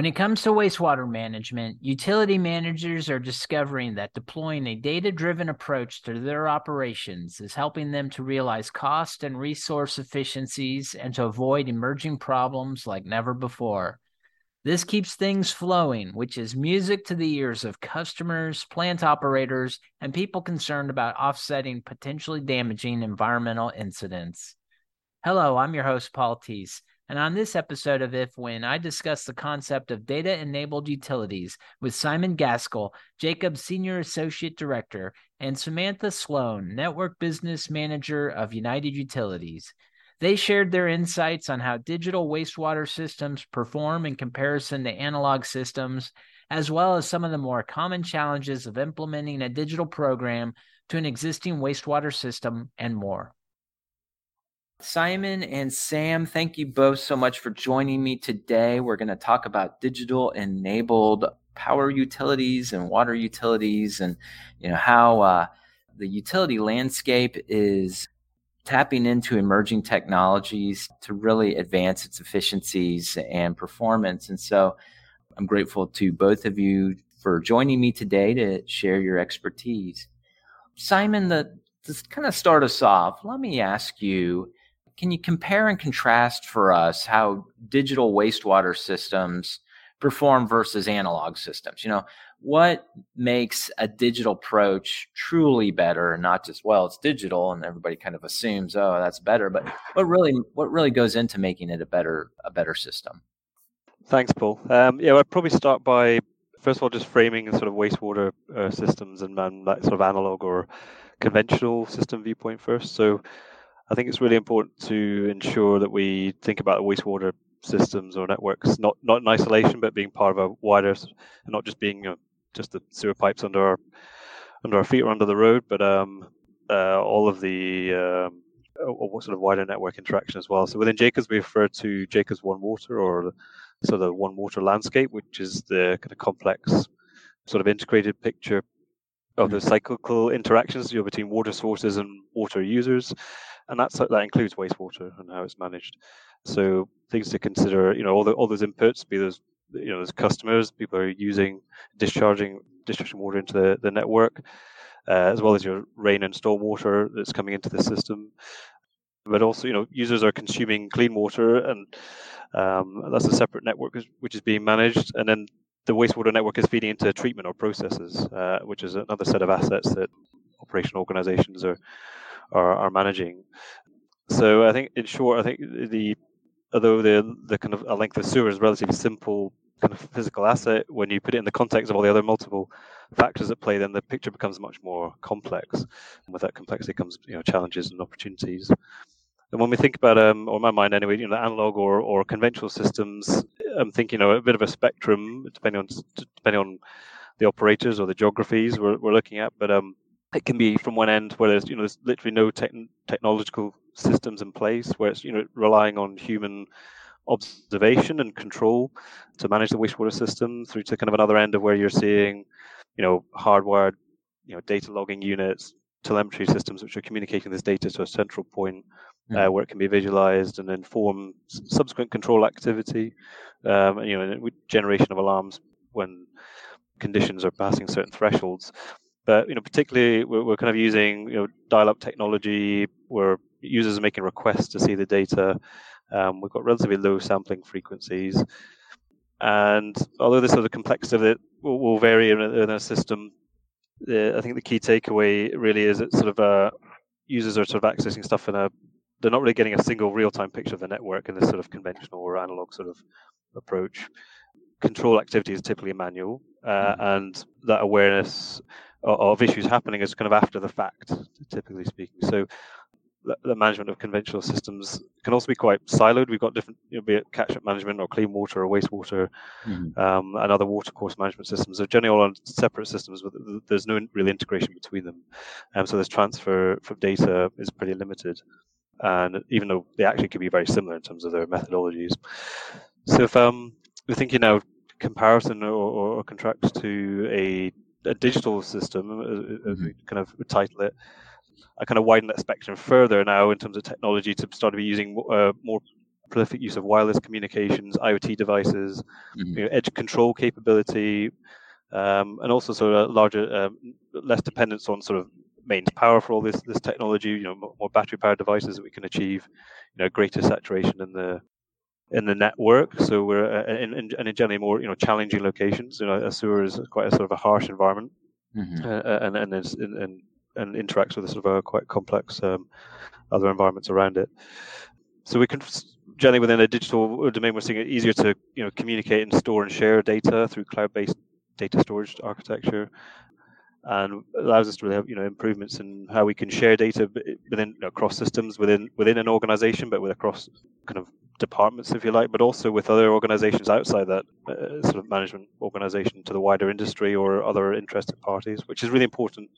When it comes to wastewater management, utility managers are discovering that deploying a data driven approach to their operations is helping them to realize cost and resource efficiencies and to avoid emerging problems like never before. This keeps things flowing, which is music to the ears of customers, plant operators, and people concerned about offsetting potentially damaging environmental incidents. Hello, I'm your host, Paul Teese. And on this episode of If When, I discuss the concept of data enabled utilities with Simon Gaskell, Jacobs Senior Associate Director, and Samantha Sloan, Network Business Manager of United Utilities. They shared their insights on how digital wastewater systems perform in comparison to analog systems, as well as some of the more common challenges of implementing a digital program to an existing wastewater system and more. Simon and Sam, thank you both so much for joining me today. We're going to talk about digital enabled power utilities and water utilities and you know how uh, the utility landscape is tapping into emerging technologies to really advance its efficiencies and performance. And so I'm grateful to both of you for joining me today to share your expertise. Simon, the, to kind of start us off, let me ask you can you compare and contrast for us how digital wastewater systems perform versus analog systems? You know, what makes a digital approach truly better and not just well it's digital and everybody kind of assumes oh that's better but what really what really goes into making it a better a better system? Thanks paul. Um, yeah i'd probably start by first of all just framing sort of wastewater uh, systems and, and that sort of analog or conventional system viewpoint first. So I think it's really important to ensure that we think about the wastewater systems or networks not not in isolation, but being part of a wider, and not just being you know, just the sewer pipes under our under our feet or under the road, but um, uh, all of the um, sort of wider network interaction as well. So within Jacobs, we refer to Jacobs One Water or so the One Water landscape, which is the kind of complex, sort of integrated picture of the mm-hmm. cyclical interactions you know, between water sources and water users and that's that includes wastewater and how it's managed. So things to consider, you know, all the all those inputs, be those you know, those customers, people are using discharging discharging water into the, the network, uh, as well as your rain and storm water that's coming into the system. But also, you know, users are consuming clean water, and um, that's a separate network which is being managed. And then the wastewater network is feeding into treatment or processes, uh, which is another set of assets that operational organizations are are, are managing. So I think, in short, I think the although the the kind of a length of sewer is relatively simple kind of physical asset, when you put it in the context of all the other multiple factors at play, then the picture becomes much more complex. And with that complexity comes you know challenges and opportunities. And when we think about, um, or in my mind anyway, you know, analog or, or conventional systems, I'm thinking, you know, a bit of a spectrum depending on depending on the operators or the geographies we're, we're looking at. But um, it can be from one end where there's you know there's literally no te- technological systems in place where it's you know relying on human observation and control to manage the wastewater system through to kind of another end of where you're seeing you know hardwired you know data logging units telemetry systems which are communicating this data to a central point mm. uh, where it can be visualized and inform subsequent control activity um, and, you know generation of alarms when conditions are passing certain thresholds but you know, particularly we're, we're kind of using you know dial-up technology where users are making requests to see the data. Um, we've got relatively low sampling frequencies, and although the sort of complexity of it will, will vary in a, in a system, uh, I think the key takeaway really is that sort of uh, users are sort of accessing stuff in a they're not really getting a single real-time picture of the network in this sort of conventional or analog sort of approach. Control activity is typically manual, uh, mm-hmm. and that awareness of issues happening is kind of after the fact, typically speaking. So the management of conventional systems can also be quite siloed. We've got different, you know, be it catchment management or clean water or wastewater mm-hmm. um, and other water course management systems. They're generally all on separate systems, but there's no real integration between them. Um, so this transfer of data is pretty limited. And even though they actually could be very similar in terms of their methodologies. So if um, we're thinking now comparison or, or contrast to a a digital system, as we mm-hmm. kind of title it, I kind of widen that spectrum further now in terms of technology to start to be using uh, more prolific use of wireless communications, IoT devices, mm-hmm. you know, edge control capability, um, and also sort of larger, um, less dependence on sort of mains power for all this this technology. You know, more, more battery powered devices that we can achieve, you know, greater saturation in the in the network. So we're uh, in, in, in generally more you know challenging locations. You know, a sewer is quite a sort of a harsh environment, mm-hmm. uh, uh and and, and and interacts with a sort of a quite complex um, other environments around it. So we can generally within a digital domain, we're seeing it easier to you know communicate and store and share data through cloud-based data storage architecture, and allows us to really have you know improvements in how we can share data within you know, across systems within within an organization, but with across kind of departments, if you like, but also with other organizations outside that uh, sort of management organization to the wider industry or other interested parties, which is really important,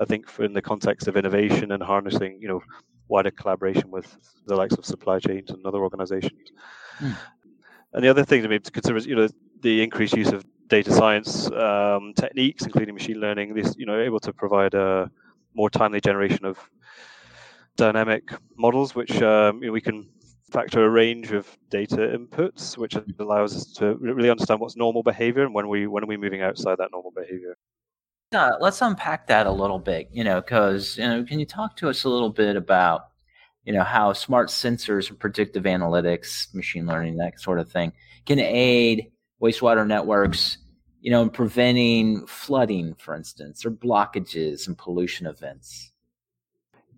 I think, for in the context of innovation and harnessing, you know, wider collaboration with the likes of supply chains and other organizations. Mm. And the other thing to me to consider is, you know, the increased use of data science um, techniques, including machine learning. This, you know, able to provide a more timely generation of dynamic models, which um, you know, we can factor a range of data inputs, which allows us to really understand what's normal behavior and when we when are we moving outside that normal behavior. Uh, let's unpack that a little bit, you know, because you know, can you talk to us a little bit about, you know, how smart sensors and predictive analytics, machine learning, that sort of thing, can aid wastewater networks, you know, in preventing flooding, for instance, or blockages and pollution events?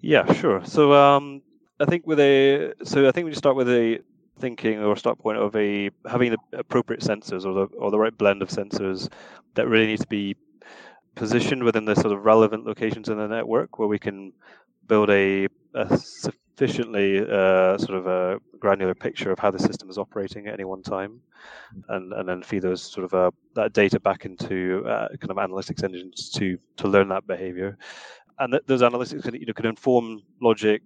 Yeah, sure. So um, I think with a so I think we just start with a thinking or start point of a having the appropriate sensors or the or the right blend of sensors that really need to be positioned within the sort of relevant locations in the network where we can build a, a sufficiently uh, sort of a granular picture of how the system is operating at any one time, and and then feed those sort of uh, that data back into uh, kind of analytics engines to to learn that behavior, and th- those analytics can you know can inform logic,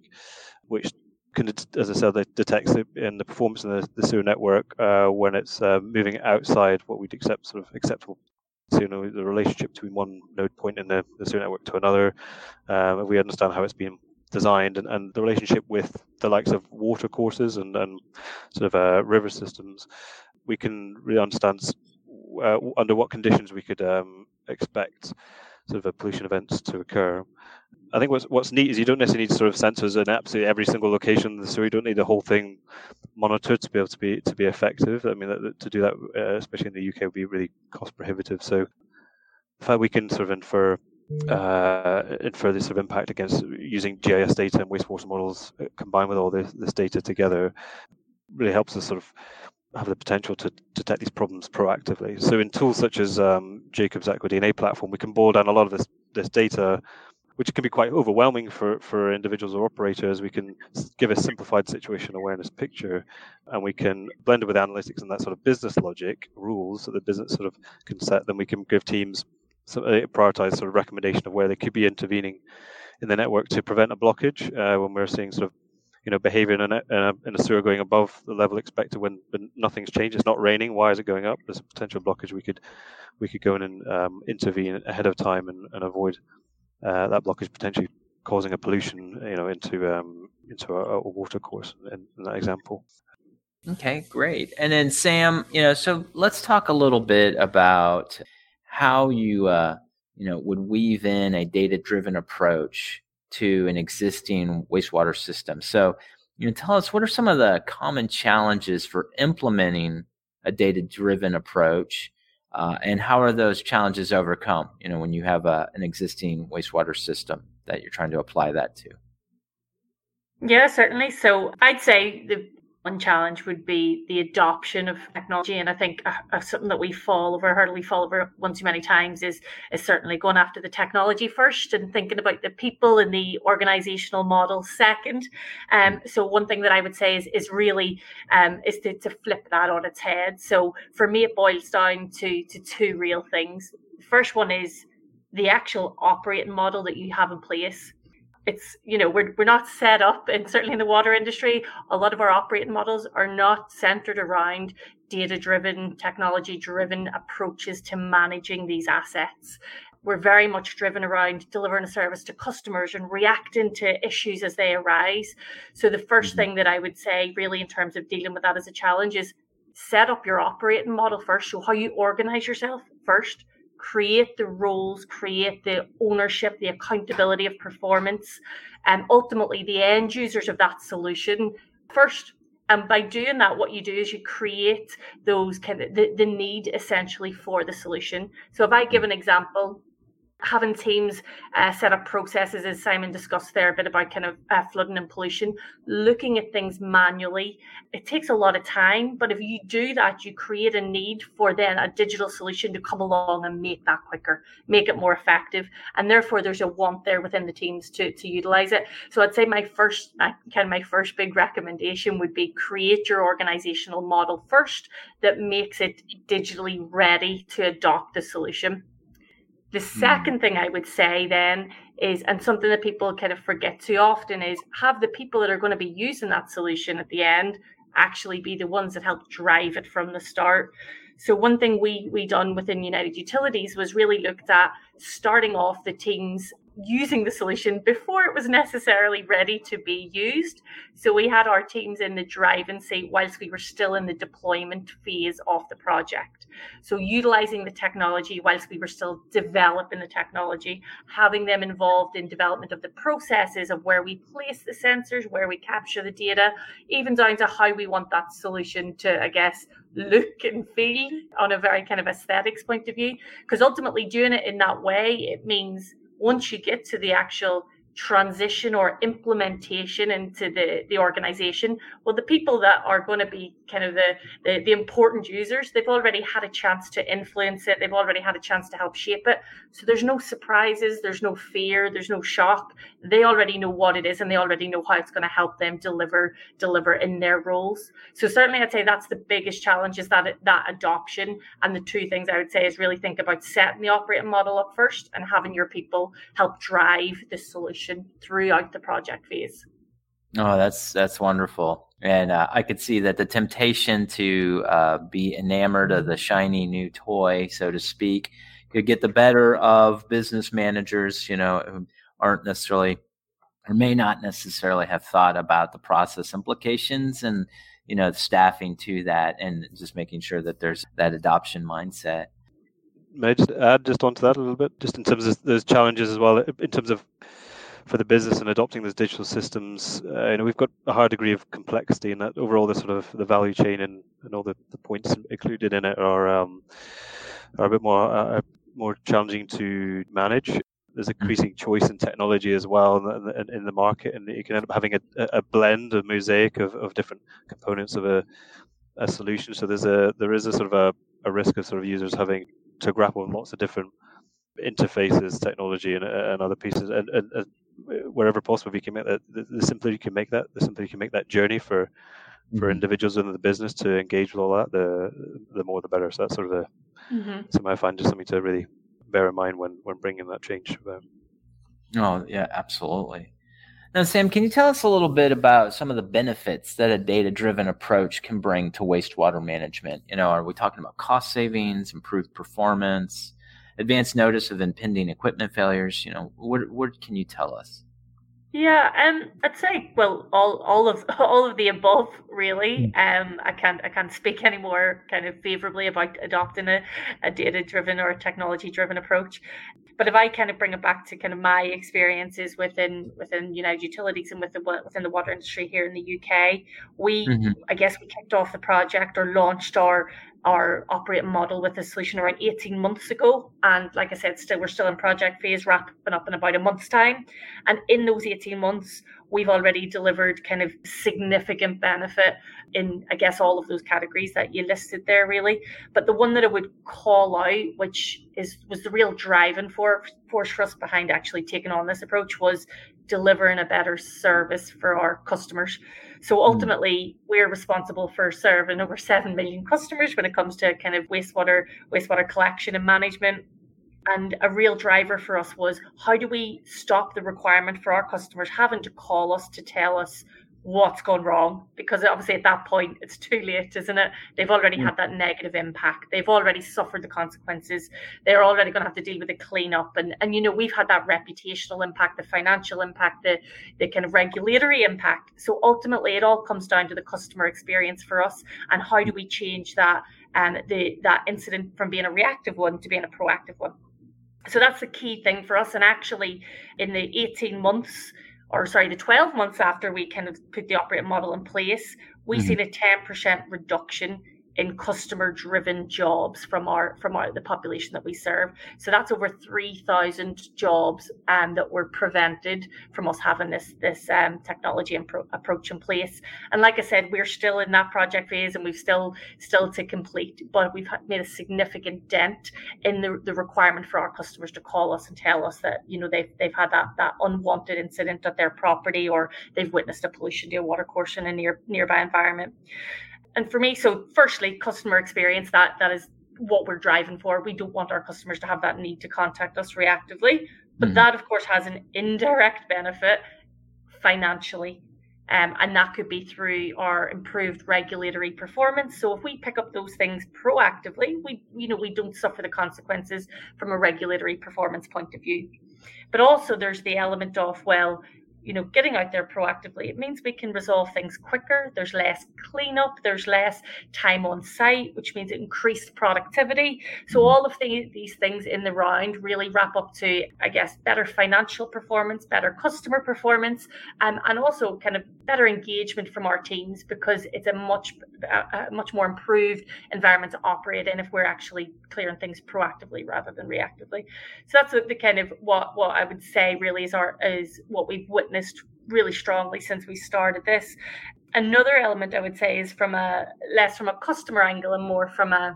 which can, as I said, detects in the performance of the, the sewer network uh, when it's uh, moving outside what we'd accept sort of acceptable so, you know, the relationship between one node point in the, the sewer network to another. Um, we understand how it's been designed and, and the relationship with the likes of water courses and, and sort of uh, river systems. We can really understand uh, under what conditions we could um, expect sort of a pollution events to occur. I think what's what's neat is you don't necessarily need sort of sensors in absolutely every single location, so you don't need the whole thing monitored to be able to be to be effective. I mean, to do that, uh, especially in the UK, would be really cost prohibitive. So, the fact we can sort of infer uh, infer this sort of impact against using GIS data and wastewater models uh, combined with all this this data together really helps us sort of have the potential to detect these problems proactively. So in tools such as um, Jacobs AquaDNA platform, we can boil down a lot of this this data which can be quite overwhelming for, for individuals or operators. We can give a simplified situation awareness picture, and we can blend it with analytics and that sort of business logic rules that the business sort of can set. Then we can give teams some, uh, prioritize sort of recommendation of where they could be intervening in the network to prevent a blockage uh, when we're seeing sort of you know behavior in a, in a, in a sewer going above the level expected when, when nothing's changed. It's not raining. Why is it going up? There's a potential blockage. We could we could go in and um, intervene ahead of time and, and avoid uh, that blockage potentially causing a pollution, you know, into um, into a, a water course in, in, that example. Okay, great. And then Sam, you know, so let's talk a little bit about how you uh, you know would weave in a data-driven approach to an existing wastewater system. So, you know, tell us what are some of the common challenges for implementing a data-driven approach uh, and how are those challenges overcome? You know, when you have a, an existing wastewater system that you're trying to apply that to. Yeah, certainly. So I'd say the one challenge would be the adoption of technology, and I think uh, something that we fall over, hurdle we fall over one too many times is is certainly going after the technology first and thinking about the people and the organizational model second. Um, so one thing that I would say is is really um, is to, to flip that on its head. So for me, it boils down to to two real things. First one is the actual operating model that you have in place it's you know we're, we're not set up and certainly in the water industry a lot of our operating models are not centered around data driven technology driven approaches to managing these assets we're very much driven around delivering a service to customers and reacting to issues as they arise. So, the 1st mm-hmm. thing that I would say, really, in terms of dealing with that as a challenge, is set up your operating model first. So, how you organize yourself first, create the roles, create the ownership, the accountability of performance, and ultimately the end users of that solution first and by doing that, what you do is you create those kind of the, the need essentially for the solution. So if I give an example, having teams uh, set up processes, as Simon discussed there, a bit about kind of uh, flooding and pollution, looking at things manually. It takes a lot of time, but if you do that, you create a need for then a digital solution to come along and make that quicker, make it more effective, and therefore there's a want there within the teams to to utilize it. So I'd say my first kind of my first big recommendation would be create your organizational model first that makes it digitally ready to adopt the solution. The hmm. second mm. thing I would say then is, and something that people kind of forget too often, is have the people that are going to be using that solution at the end actually be the ones that help drive it from the start. So one thing we we done within United Utilities was really looked at starting off the teams using the solution before it was necessarily ready to be used. So we had our teams in the driving seat whilst we were still in the deployment phase of the project. So utilizing the technology whilst we were still developing the technology, having them involved in development of the processes of where we place the sensors, where we capture the data, even down to how we want that solution to, I guess, look and feel on a very kind of aesthetics point of view. Because ultimately doing it in that way, it means once you get to the actual transition or implementation into the, the organization well the people that are going to be kind of the, the, the important users they've already had a chance to influence it they've already had a chance to help shape it. So there's no surprises there's no fear there's no shock. They already know what it is and they already know how it's going to help them deliver deliver in their roles. So certainly i'd say that's the biggest challenge is that that adoption. And the two things i would say is really think about setting the operating model up first and having your people help drive the solution throughout the project phase. Oh, that's that's wonderful, and uh, I could see that the temptation to uh, be enamored of the shiny new toy, so to speak, could get the better of business managers. You know, who aren't necessarily or may not necessarily have thought about the process implications and you know staffing to that, and just making sure that there's that adoption mindset. May I just add just onto that a little bit, just in terms of those challenges as well, in terms of for the business and adopting those digital systems, uh, you know, we've got a high degree of complexity, and that overall the sort of the value chain and, and all the, the points included in it are um, are a bit more uh, more challenging to manage. There's mm. increasing choice in technology as well in the, in the market, and you can end up having a, a blend, a mosaic of, of different components of a, a solution. So there's a there is a sort of a, a risk of sort of users having to grapple with lots of different interfaces, technology, and, and other pieces. And, and, and, wherever possible, you can make that. The, the, simpler you can make that, the simpler you can make that journey for for mm-hmm. individuals in the business to engage with all that, the the more the better. So that's sort of the mm-hmm. something I find just something to really bear in mind when when bringing that change about. Oh yeah, absolutely. Now, Sam, can you tell us a little bit about some of the benefits that a data-driven approach can bring to wastewater management? You know, are we talking about cost savings, improved performance, advance notice of impending equipment failures? You know, what what can you tell us? Yeah, um, I'd say well, all all of all of the above, really. Hmm. Um, I can't I can't speak any more kind of favorably about adopting a, a data driven or technology driven approach. But if I kind of bring it back to kind of my experiences within within United Utilities and within within the water industry here in the UK, we mm-hmm. I guess we kicked off the project or launched our our operating model with the solution around 18 months ago. And like I said, still we're still in project phase, wrapping up in about a month's time. And in those 18 months, we've already delivered kind of significant benefit in I guess all of those categories that you listed there really. But the one that I would call out, which is was the real driving force for us behind actually taking on this approach was delivering a better service for our customers. So hmm. ultimately, we're responsible for serving over 7 million customers when it comes to kind of wastewater, wastewater collection and management. And a real driver for us was how do we stop the requirement for our customers having to call us to tell us what's gone wrong because obviously at that point it's too late isn't it? They've already mm. had that negative impact. They've already suffered the consequences. They're already going to have to deal with the cleanup. And and you know we've had that reputational impact the financial impact the the kind of regulatory impact. So ultimately it all comes down to the customer experience for us and how do we change that and um, the that incident from being a reactive one to being a proactive one. So that's the key thing for us. And actually in the 18 months or sorry, the 12 months after we kind of put the operating model in place, we mm-hmm. seen a 10% reduction in customer driven jobs from our from our the population that we serve. So that's over 3000 jobs um, that were prevented from us having this this um, technology pro- approach in place. And like i said we're still in that project phase and we've still still to complete but we've made a significant dent in the, the requirement for our customers to call us and tell us that you know they've, they've had that that unwanted incident at their property or they've witnessed a pollution to a water course in a near nearby environment and for me, so firstly, customer experience that that is what we're driving for. We don't want our customers to have that need to contact us reactively, but mm that of course has an indirect benefit financially. Um, and that could be through our improved regulatory performance. So if we pick up those things proactively, we you know we don't suffer the consequences from a regulatory performance point of view. But also there's the element of well, you know, getting out there proactively, it means we can resolve things quicker. There's less cleanup, there's less time on site, which means increased productivity. So all of the, these things in the round really wrap up to, I guess, better financial performance, better customer performance, um, and also kind of better engagement from our teams because it's a much, a, much more improved environment to operate in if we're actually clearing things proactively rather than reactively. So that's the, the kind of what what I would say really is our is what we've witnessed witnessed really strongly since we started this. Another element I would say is from a less from a customer angle and more from a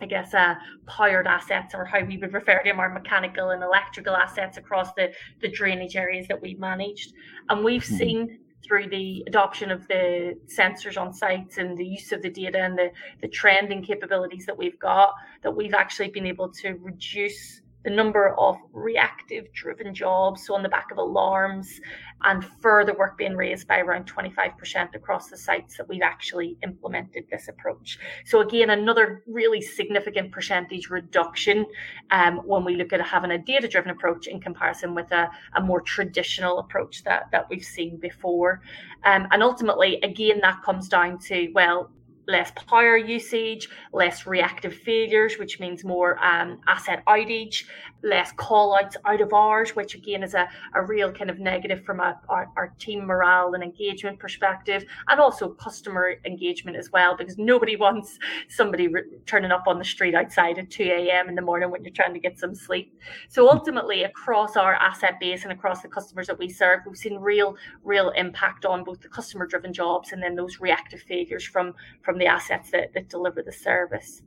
I guess, uh, powered assets, or how we would refer to them, our mechanical and electrical assets across the, the drainage areas that we've managed. And we've mm-hmm. seen through the adoption of the sensors on sites and the use of the data and the, the trending capabilities that we've got, that we've actually been able to reduce the number of reactive driven jobs, so on the back of alarms, and further work being raised by around 25% across the sites that we've actually implemented this approach. So, again, another really significant percentage reduction um, when we look at having a data driven approach in comparison with a, a, more traditional approach that, that we've seen before. Um, and ultimately, again, that comes down to, well, less power usage, less reactive failures, which means more um, asset outage, less call outs out of hours, which again is a, a real kind of negative from a, our, our team morale and engagement perspective, and also customer engagement as well, because nobody wants somebody re- turning up on the street outside at 2 a.m. in the morning when you're trying to get some sleep. So ultimately, across our asset base and across the customers that we serve, we've seen real, real impact on both the customer driven jobs and then those reactive failures from, from the assets that, that deliver the service.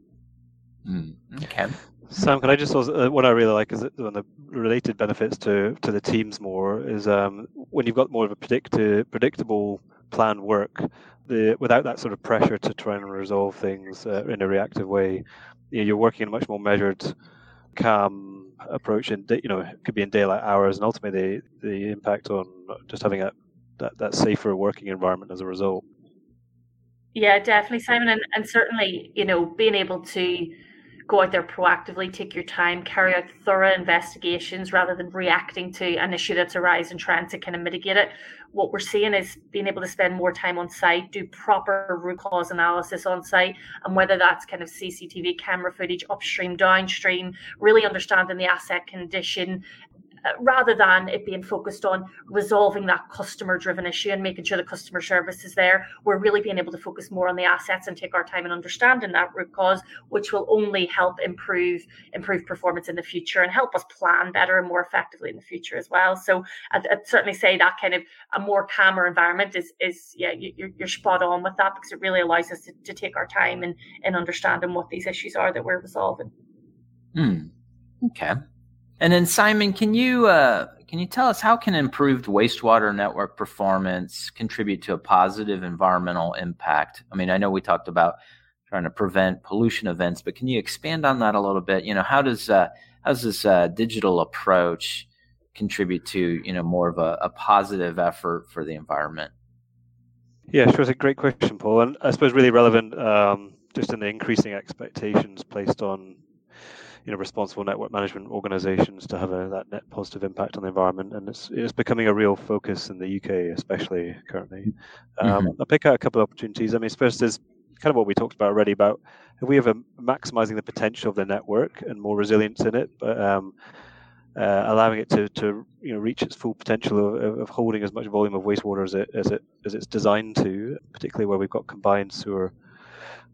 Mm, okay. Sam, can I just also, uh, what I really like is that one of the related benefits to to the teams more is um, when you've got more of a predict- predictable plan work, the without that sort of pressure to try and resolve things uh, in a reactive way, you know, you're working in a much more measured, calm approach, and you know it could be in daylight hours, and ultimately the the impact on just having a that, that safer working environment as a result. Yeah, definitely, Simon, and, and certainly, you know, being able to go out there proactively, take your time, carry out thorough investigations rather than reacting to an issue that's arised and trying to kind of mitigate it. What we're seeing is being able to spend more time on site, do proper root cause analysis on site, and whether that's kind of CCTV camera footage upstream, downstream, really understanding the asset condition, rather than it being focused on resolving that customer driven issue and making sure the customer service is there, we're really being able to focus more on the assets and take our time in understanding that root cause, which will only help improve improve performance in the future and help us plan better and more effectively in the future as well. So I'd, I'd certainly say that kind of a more calmer environment is is yeah you're, you're spot on with that because it really allows us to, to take our time and in understanding what these issues are that we're resolving. Hmm. Okay. And then Simon, can you uh, can you tell us how can improved wastewater network performance contribute to a positive environmental impact? I mean, I know we talked about trying to prevent pollution events, but can you expand on that a little bit? You know, how does uh, how does this uh, digital approach contribute to you know more of a, a positive effort for the environment? Yeah, sure. It's a great question, Paul, and I suppose really relevant um, just in the increasing expectations placed on you know responsible network management organizations to have a, that net positive impact on the environment. And it's it's becoming a real focus in the UK especially currently. Um, mm-hmm. I'll pick out a couple of opportunities. I mean first is kind of what we talked about already about if we have a maximizing the potential of the network and more resilience in it? But um, uh, allowing it to, to you know reach its full potential of, of, holding as much volume of wastewater as it as it as it's designed to, particularly where we've got combined sewer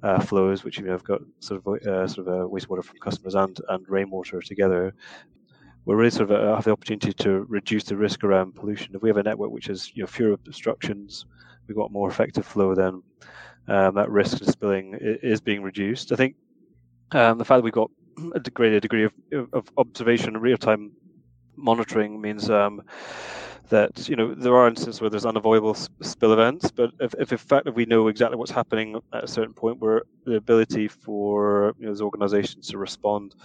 uh, flows, which you know, have got sort of uh, sort of a wastewater from customers and and rainwater together. We're really sort of uh, have the opportunity to reduce the risk around pollution. If we have a network which has you know fewer obstructions, we've got more effective flow. Then um, that risk of spilling is being reduced. I think um, the fact that we've got a greater degree of, of observation and real time monitoring means um, that you know there are instances where there's unavoidable spill events, but if, if in fact we know exactly what's happening at a certain point, where the ability for you know, those organisations to respond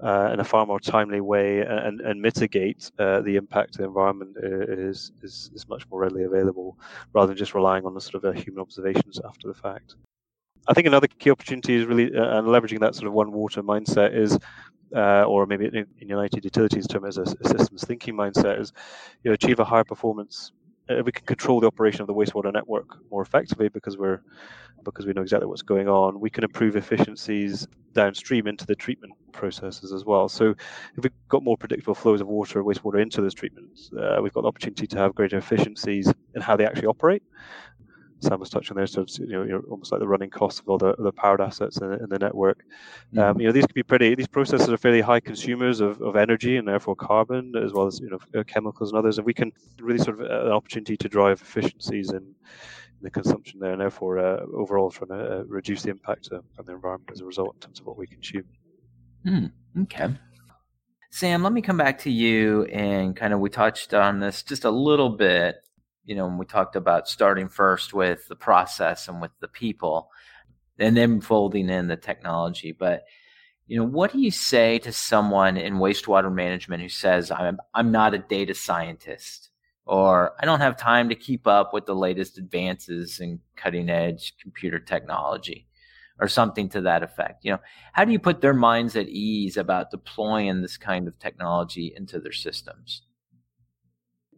uh, in a far more timely way and, and mitigate uh, the impact of the environment is, is is much more readily available, rather than just relying on the sort of uh, human observations after the fact. I think another key opportunity is really uh, and leveraging that sort of one water mindset is, uh, or maybe in, United Utilities term as a, a, systems thinking mindset is, you know, achieve a higher performance. Uh, we can control the operation of the wastewater network more effectively because we're because we know exactly what's going on. We can improve efficiencies downstream into the treatment processes as well. So if we've got more predictable flows of water, and wastewater into those treatments, uh, we've got the opportunity to have greater efficiencies in how they actually operate. Sam was touching there, so you know, you're almost like the running costs of all the, the powered assets in, in the network. Mm-hmm. Um, you know, these could be pretty. These processes are fairly high consumers of, of energy and therefore carbon, as well as you know uh, chemicals and others. And we can really sort of uh, an opportunity to drive efficiencies in, the consumption there, and therefore uh, overall trying to uh, reduce the impact on the environment as a result in terms of what we consume. Mm, okay. Sam, let me come back to you and kind of we touched on this just a little bit you know, when we talked about starting first with the process and with the people and then folding in the technology. But, you know, what do you say to someone in wastewater management who says, I'm, I'm not a data scientist or I don't have time to keep up with the latest advances in cutting edge computer technology? or something to that effect. You know, how do you put their minds at ease about deploying this kind of technology into their systems?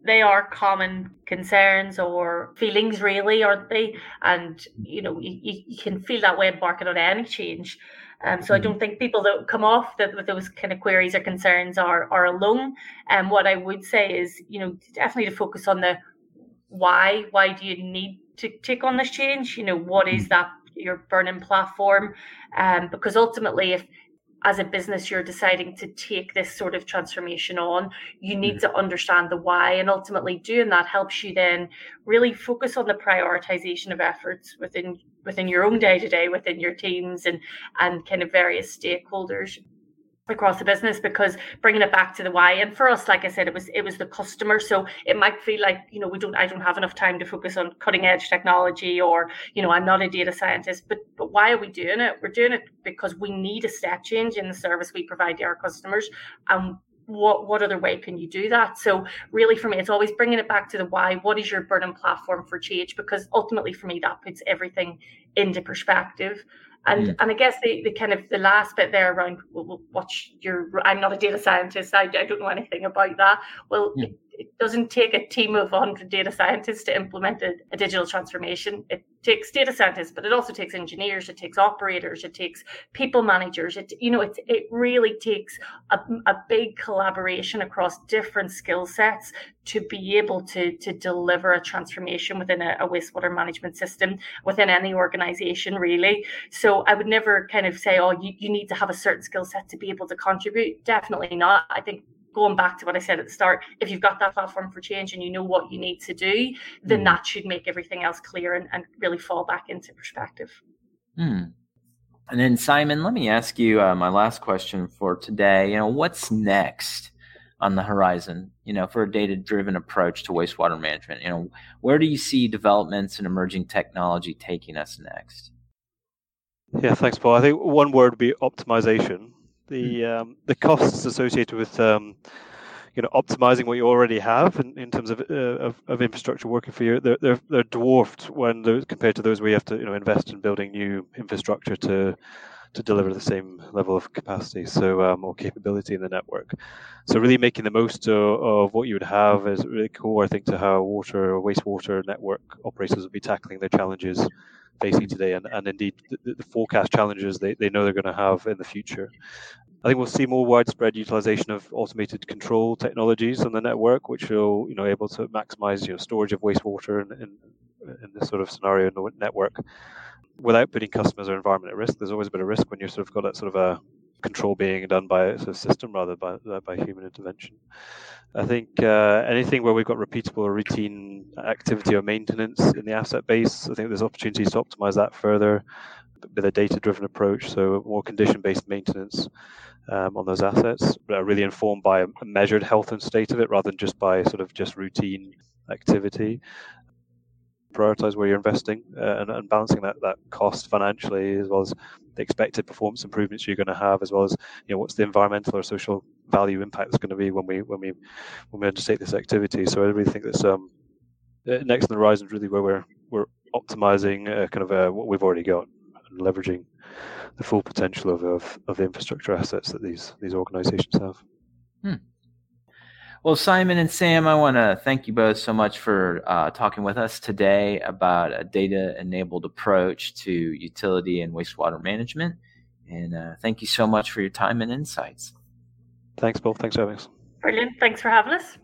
They are common concerns or feelings really aren't they and you know you, you can feel that way embarking on any change um, so I don't think people that come off that with those kind of queries or concerns are are alone. And um, what I would say is, you know, definitely to focus on the why. Why do you need to take on this change? You know, what is mm-hmm. that your burning platform? Um, because ultimately, if as a business you're deciding to take this sort of transformation on. You need to understand the why and ultimately doing that helps you then really focus on the prioritization of efforts within within your own day to day within your teams and and kind of various stakeholders across the business because bringing it back to the why. And for us like i said it was it was the customer. So it might feel like you know we don't i don't have enough time to focus on cutting edge technology or you know i'm not a data scientist. But but why are we doing it? We're doing it because we need a step change in the service we provide to our customers. And what what other way can you do that? So really for me it's always bringing it back to the why. What is your burning platform for change? Because ultimately for me that puts everything into perspective and mm. and I guess the, the kind of the last bit there around what's your I'm not a data scientist. I, I don't know anything about that. Well, mm. It, doesn't take a team of 100 data scientists to implement a, a, digital transformation. It takes data scientists, but it also takes engineers, it takes operators, it takes people managers. It you know it it really takes a, a big collaboration across different skill sets to be able to to deliver a transformation within a, a wastewater management system within any organization really. So I would never kind of say, oh, you, you need to have a certain skill set to be able to contribute. Definitely not. I think going back to what I said at the start, if you've got that platform for change and you know what you need to do, then mm. that should make everything else clear and, and really fall back into perspective. Mm. And then Simon, let me ask you uh, my last question for today. You know, what's next on the horizon? You know, for a data-driven approach to wastewater management. You know, where do you see developments and emerging technology taking us next? Yeah, thanks, Paul. I think one word would be optimization the um, the costs associated with um, you know optimizing what you already have in, in terms of, uh, of, of infrastructure working for you. They're they're, they're dwarfed when compared to those where you have to you know invest in building new infrastructure to to deliver the same level of capacity, so um, or capability in the network. So really making the most of, of, what you would have is really core, I think, to how water or wastewater network operators will be tackling their challenges facing today, and, and indeed the, the forecast challenges they, they know they're going to have in the future. I think we'll see more widespread utilization of automated control technologies on the network, which will, you know, able to maximize you know, storage of wastewater in, in, in this sort of scenario network without putting customers or environment at risk. There's always a bit of risk when you've sort of got that sort of a control being done by a sort of system rather by by human intervention. I think uh, anything where we've got repeatable or routine activity or maintenance in the asset base, I think there's opportunities to optimize that further with a data-driven approach. So more condition-based maintenance um, on those assets, really informed by a measured health and state of it rather than just by sort of just routine activity prioritize where you're investing uh, and, and, balancing that, that cost financially as well as the expected performance improvements you're going to have as well as you know what's the environmental or social value impact that's going to be when we when we when we undertake this activity so i really think that's um next on the horizon is really where we're we're optimizing uh, kind of uh, what we've already got and leveraging the full potential of, of, of the infrastructure assets that these these organizations have hmm. Well, Simon and Sam, I want to thank you both so much for uh, talking with us today about a data enabled approach to utility and wastewater management. And uh, thank you so much for your time and insights. Thanks, Paul. Thanks for having us. Brilliant. Thanks for having us.